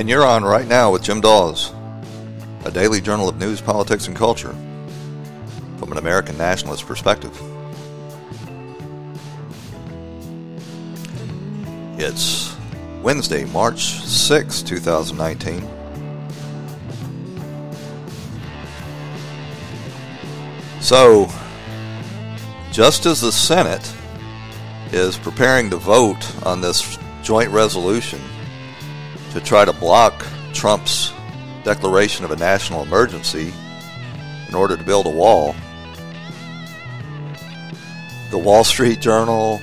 And you're on right now with Jim Daws, a daily journal of news, politics, and culture from an American nationalist perspective. It's Wednesday, March 6, 2019. So, just as the Senate is preparing to vote on this joint resolution to try to block Trump's declaration of a national emergency in order to build a wall. The Wall Street Journal,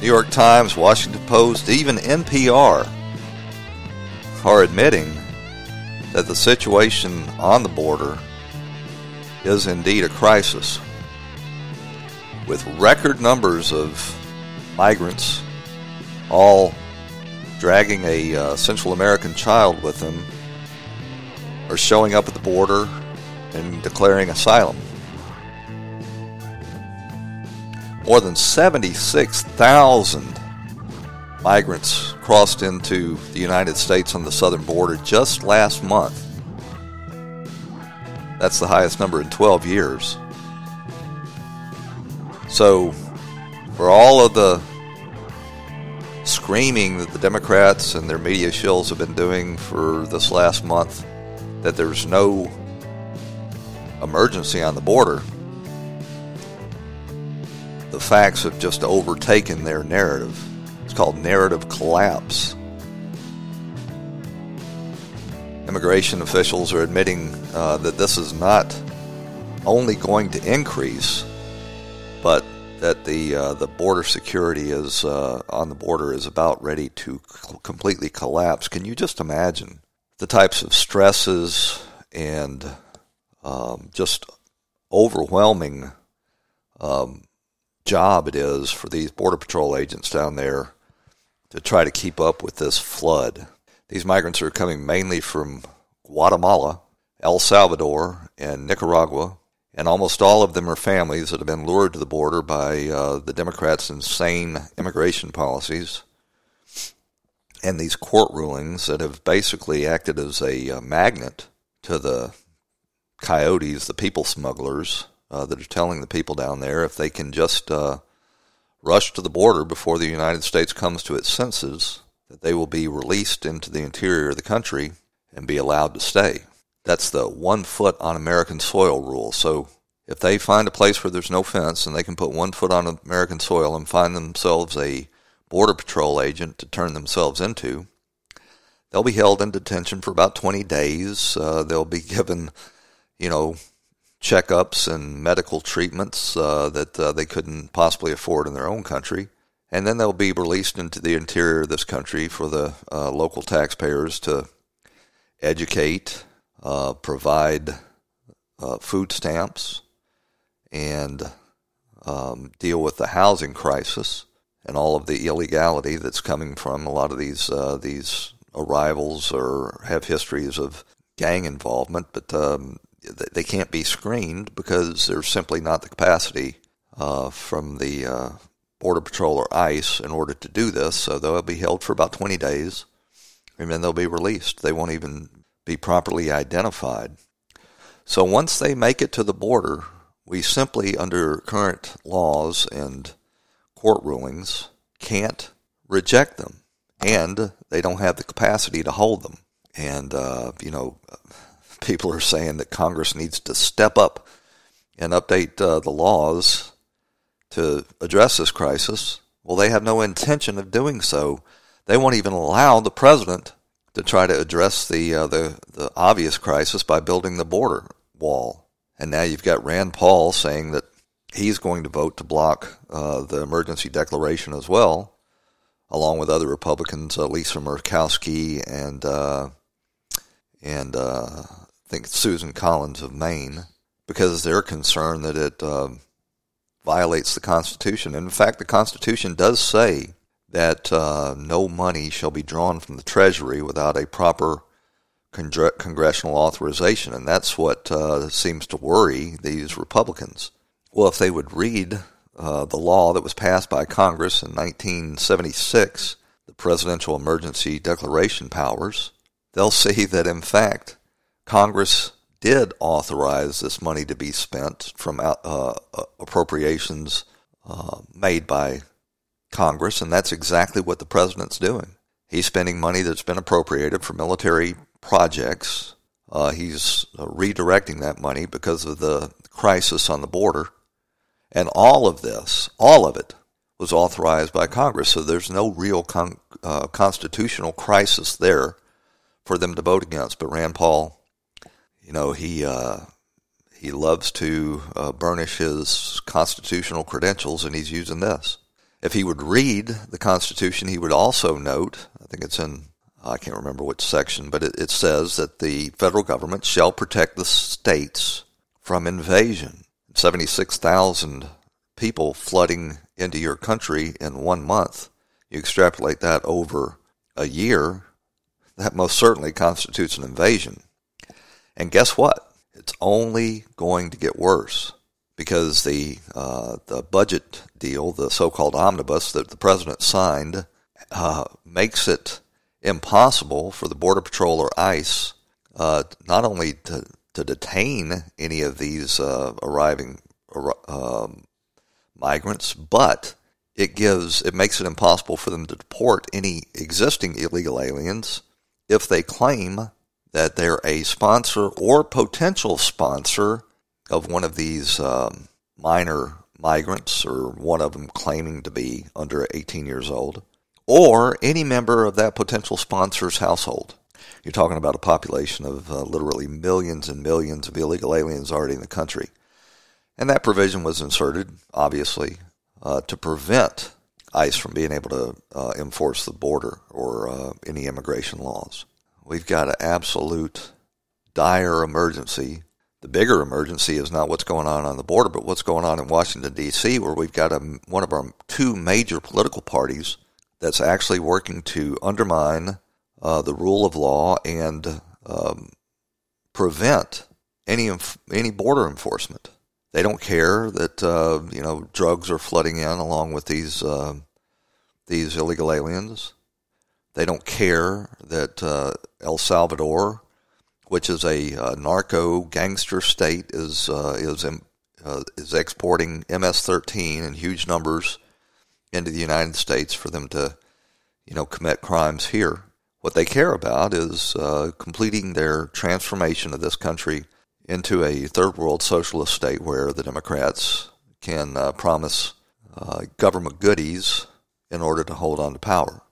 New York Times, Washington Post, even NPR are admitting that the situation on the border is indeed a crisis. With record numbers of migrants all dragging a uh, Central American child with them or showing up at the border and declaring asylum. More than 76,000 migrants crossed into the United States on the southern border just last month. That's the highest number in 12 years. So, for all of the screaming that the Democrats and their media shills have been doing for this last month that there's no emergency on the border, facts have just overtaken their narrative. It's called narrative collapse. Immigration officials are admitting uh, that this is not only going to increase, but that the uh, the border security is uh, on the border is about ready to completely collapse. Can you just imagine the types of stresses and um, just overwhelming um, job it is for these border patrol agents down there to try to keep up with this flood? These migrants are coming mainly from Guatemala, El Salvador, and Nicaragua and almost all of them are families that have been lured to the border by uh, the Democrats' insane immigration policies and these court rulings that have basically acted as a uh, magnet to the coyotes, the people smugglers, uh, that are telling the people down there if they can just uh, rush to the border before the United States comes to its senses, that they will be released into the interior of the country and be allowed to stay. That's the one foot on American soil rule. So if they find a place where there's no fence and they can put one foot on American soil and find themselves a border patrol agent to turn themselves into, they'll be held in detention for about 20 days. Uh, they'll be given, you know, checkups and medical treatments uh, that uh, they couldn't possibly afford in their own country. And then they'll be released into the interior of this country for the uh, local taxpayers to educate, uh, provide uh, food stamps, and um, deal with the housing crisis and all of the illegality that's coming from a lot of these uh, these arrivals or have histories of gang involvement, but um, they can't be screened because there's simply not the capacity uh, from the uh, Border Patrol or ICE in order to do this. So they'll be held for about 20 days, and then they'll be released. They won't even be properly identified. So once they make it to the border, we simply, under current laws and court rulings, can't reject them. And they don't have the capacity to hold them. And, uh, you know, people are saying that Congress needs to step up and update uh, the laws to address this crisis. Well, they have no intention of doing so. They won't even allow the president to try to address the uh, the the obvious crisis by building the border wall. And now you've got Rand Paul saying that he's going to vote to block uh, the emergency declaration as well, along with other Republicans, uh, Lisa Murkowski and uh, and uh, think Susan Collins of Maine, because they're concerned that it uh, violates the Constitution. And in fact, the Constitution does say that uh, no money shall be drawn from the Treasury without a proper congressional authorization, and that's what uh, seems to worry these Republicans. Well, if they would read uh, the law that was passed by Congress in 1976, the Presidential Emergency Declaration powers, they'll see that in fact Congress did authorize this money to be spent from uh, uh appropriations uh, made by Congress, and that's exactly what the president's doing. He's spending money that's been appropriated for military projects. Uh, he's redirecting that money because of the crisis on the border. And all of this, all of it, was authorized by Congress. So there's no real con- uh, constitutional crisis there for them to vote against. But Rand Paul, you know, he uh, he loves to uh, burnish his constitutional credentials, and he's using this. If he would read the Constitution, he would also note, I think it's in I can't remember which section, but it, it says that the federal government shall protect the states from invasion. 76,000 people flooding into your country in one month. You extrapolate that over a year, that most certainly constitutes an invasion. And guess what? It's only going to get worse because the uh, the budget deal, the so-called omnibus that the president signed, uh, makes it impossible for the Border Patrol or ICE uh, not only to, to detain any of these uh, arriving uh, migrants, but it gives it makes it impossible for them to deport any existing illegal aliens if they claim that they're a sponsor or potential sponsor of one of these um, minor migrants or one of them claiming to be under 18 years old or any member of that potential sponsor's household. You're talking about a population of uh, literally millions and millions of illegal aliens already in the country. And that provision was inserted, obviously, uh, to prevent ICE from being able to uh, enforce the border or uh, any immigration laws. We've got an absolute dire emergency. The bigger emergency is not what's going on on the border, but what's going on in Washington, D.C., where we've got a, one of our two major political parties that's actually working to undermine uh, the rule of law and um, prevent any any border enforcement. They don't care that uh, you know drugs are flooding in along with these uh, these illegal aliens. They don't care that uh, El Salvador, which is a uh, narco gangster state, is uh, is is exporting MS-13 in huge numbers into the United States for them to, you know, commit crimes here. What they care about is uh, completing their transformation of this country into a third world socialist state where the Democrats can uh, promise uh, government goodies in order to hold on to power.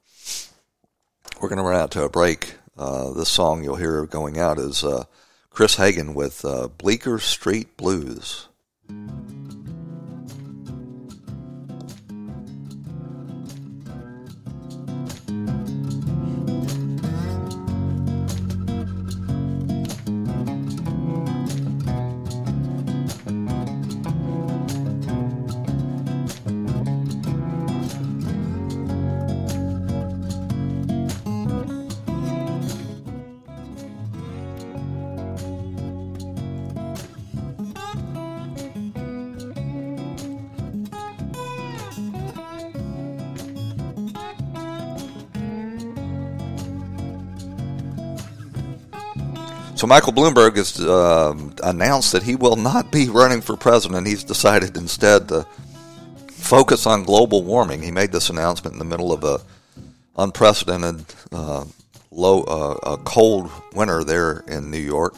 We're going to run out to a break. Uh, this song you'll hear going out is uh, Chris Hagen with uh, Bleecker Street Blues. So Michael Bloomberg has uh, announced that he will not be running for president. He's decided instead to focus on global warming. He made this announcement in the middle of a unprecedented uh, low, uh, a cold winter there in New York,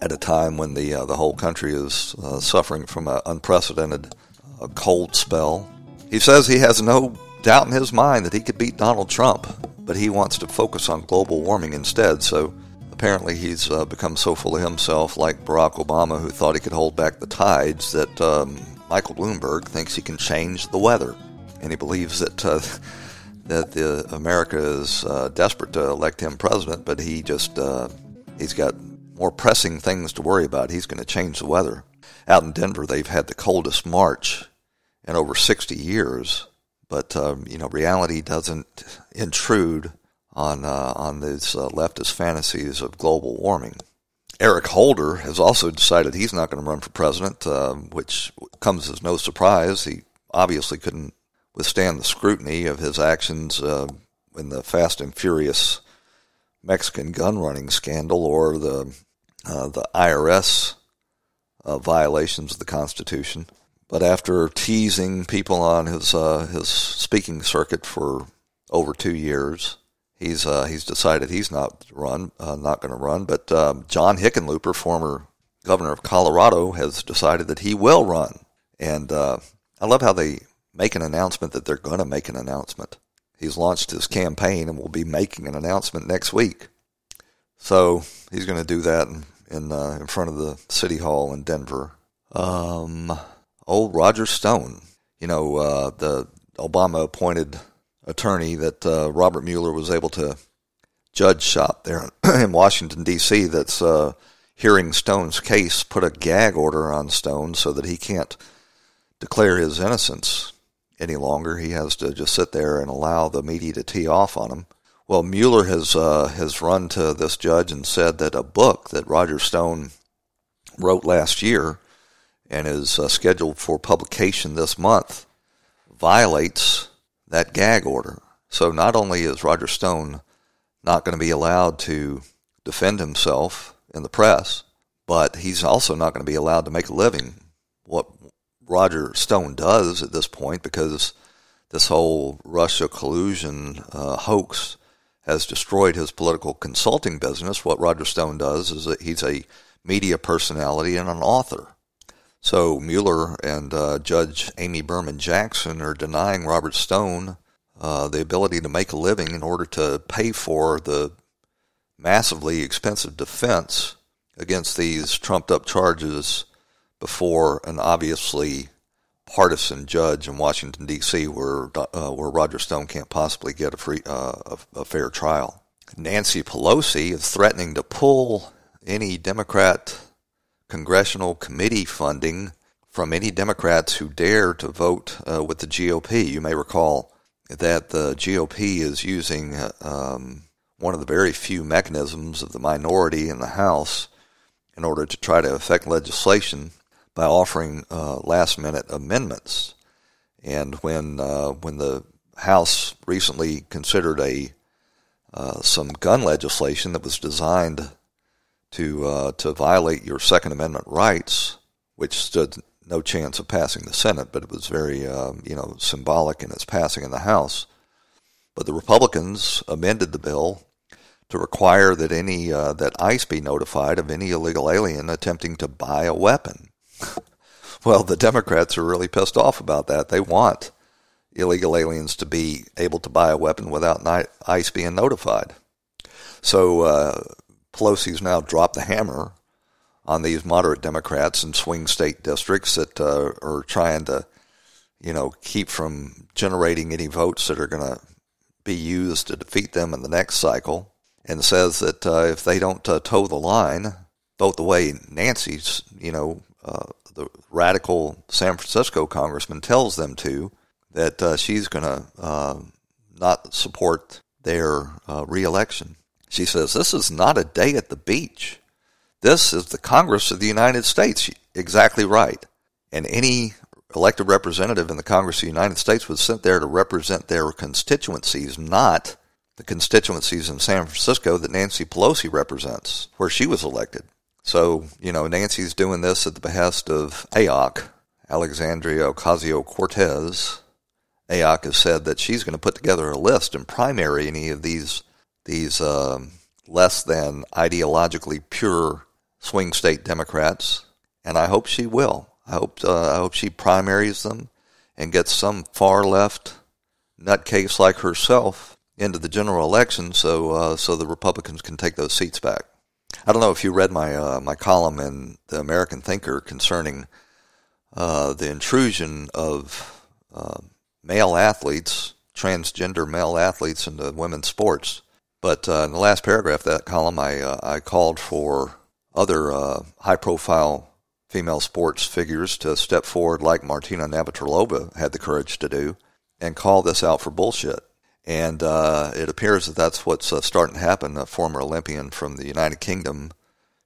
at a time when the uh, the whole country is uh, suffering from an unprecedented uh, cold spell. He says he has no doubt in his mind that he could beat Donald Trump, but he wants to focus on global warming instead. So apparently, he's uh, become so full of himself, like Barack Obama, who thought he could hold back the tides, that um, Michael Bloomberg thinks he can change the weather, and he believes that. Uh, that the America is uh, desperate to elect him president, but he just he's got more pressing things to worry about. He's going to change the weather. Out in Denver, they've had the coldest March in over 60 years, but um, you know reality doesn't intrude on uh, on these uh, leftist fantasies of global warming. Eric Holder has also decided he's not going to run for president, uh, which comes as no surprise. He obviously couldn't withstand the scrutiny of his actions uh, in the Fast and Furious Mexican gun running scandal or the uh, the IRS uh, violations of the Constitution. But after teasing people on his uh, his speaking circuit for over two years, he's uh, he's decided he's not run uh, not going to run. But um, John Hickenlooper, former governor of Colorado, has decided that he will run. And uh, I love how they make an announcement that they're going to make an announcement. He's launched his campaign and will be making an announcement next week. So he's going to do that in in, uh, in front of the city hall in Denver. Um, old Roger Stone, you know, uh, the Obama appointed attorney that uh, Robert Mueller was able to judge shop there in Washington D.C. That's uh, hearing Stone's case put a gag order on Stone so that he can't declare his innocence any longer. He has to just sit there and allow the media to tee off on him. Well, Mueller has uh, has run to this judge and said that a book that Roger Stone wrote last year and is uh, scheduled for publication this month violates that gag order. So not only is Roger Stone not going to be allowed to defend himself in the press, but he's also not going to be allowed to make a living. What Roger Stone does at this point, because this whole Russia collusion uh, hoax has destroyed his political consulting business. What Roger Stone does is that he's a media personality and an author. So Mueller and uh, Judge Amy Berman Jackson are denying Robert Stone uh, the ability to make a living in order to pay for the massively expensive defense against these trumped up charges before an obviously partisan judge in Washington D.C. where uh, where Roger Stone can't possibly get a free uh, a, a, fair trial. Nancy Pelosi is threatening to pull any Democrat congressional committee funding from any Democrats who dare to vote uh, with the GOP. You may recall that the GOP is using um, one of the very few mechanisms of the minority in the House in order to try to affect legislation by offering uh, last minute amendments. And when uh, when the House recently considered a uh, some gun legislation that was designed to uh, to violate your Second Amendment rights, which stood no chance of passing the Senate, but it was very um, you know symbolic in its passing in the House. But the Republicans amended the bill to require that any uh, that ICE be notified of any illegal alien attempting to buy a weapon. well, the Democrats are really pissed off about that. They want illegal aliens to be able to buy a weapon without ICE being notified. So uh, Pelosi's now dropped the hammer on these moderate Democrats in swing state districts that uh, are trying to, you know, keep from generating any votes that are going to be used to defeat them in the next cycle, and says that uh, if they don't uh, toe the line, vote the way Nancy's, you know, uh, the radical San Francisco congressman tells them to, that uh, she's going to uh, not support their reelection. She says, This is not a day at the beach. This is the Congress of the United States. Exactly right. And any elected representative in the Congress of the United States was sent there to represent their constituencies, not the constituencies in San Francisco that Nancy Pelosi represents, where she was elected. So, you know, Nancy's doing this at the behest of AOC, Alexandria Ocasio Cortez. AOC has said that she's going to put together a list and primary any of these these um, less than ideologically pure swing state Democrats, and I hope she will. I hope uh, I hope she primaries them and gets some far left nutcase like herself into the general election, so uh, so the Republicans can take those seats back. I don't know if you read my uh, my column in the American Thinker concerning uh, the intrusion of uh, male athletes, transgender male athletes into women's sports. But uh, in the last paragraph of that column, I uh, I called for other high profile female sports figures to step forward, like Martina Navratilova had the courage to do, and call this out for bullshit. And uh, it appears that that's what's uh, starting to happen. A former Olympian from the United Kingdom,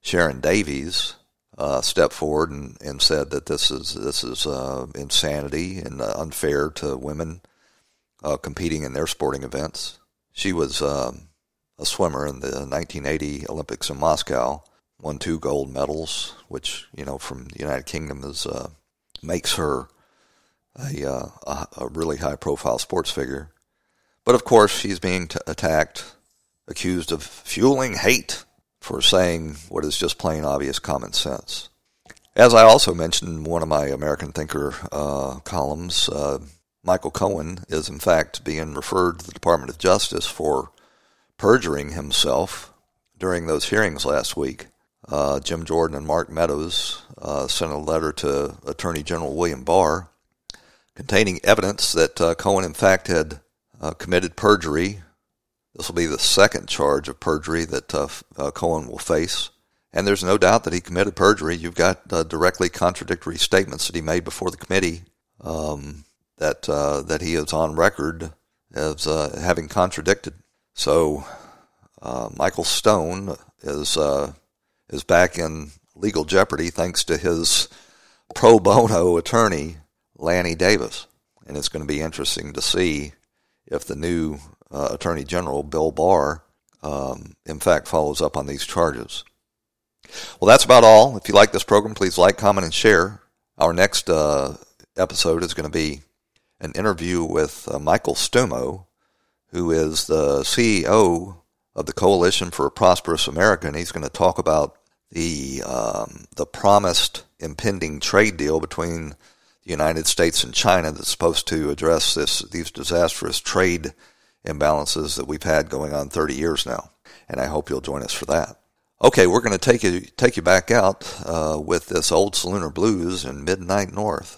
Sharron Davies, uh, stepped forward and, and said that this is this is uh, insanity and uh, unfair to women uh, competing in their sporting events. She was um, a swimmer in the 1980 Olympics in Moscow, won two gold medals, which you know from the United Kingdom is uh, makes her a, uh, a, a really high profile sports figure. But of course, she's being t- attacked, accused of fueling hate for saying what is just plain obvious common sense. As I also mentioned in one of my American Thinker uh, columns, uh, Michael Cohen is in fact being referred to the Department of Justice for perjuring himself during those hearings last week uh, Jim Jordan and Mark Meadows uh, sent a letter to Attorney General William Barr containing evidence that uh, Cohen, in fact, had uh, committed perjury. This will be the second charge of perjury that uh, uh, Cohen will face. And there's no doubt that he committed perjury. You've got directly contradictory statements that he made before the committee um, that that he is on record as having contradicted. So Michael Stone is is back in legal jeopardy thanks to his pro bono attorney, Lanny Davis. And it's going to be interesting to see if the new uh, Attorney General, Bill Barr, um, in fact follows up on these charges. Well, that's about all. If you like this program, please like, comment, and share. Our next uh, episode is going to be an interview with uh, Michael Stumo, who is the CEO of the Coalition for a Prosperous America, and he's going to talk about the um, the promised impending trade deal between the United States and China that's supposed to address this these disastrous trade imbalances that we've had going on 30 years now. And I hope you'll join us for that. Okay, we're going to take you take you back out uh, with this old Salooner Blues in Midnight North.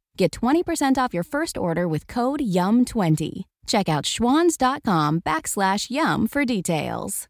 Get 20% off your first order with code YUM20. Check out schwans.com backslash yum for details.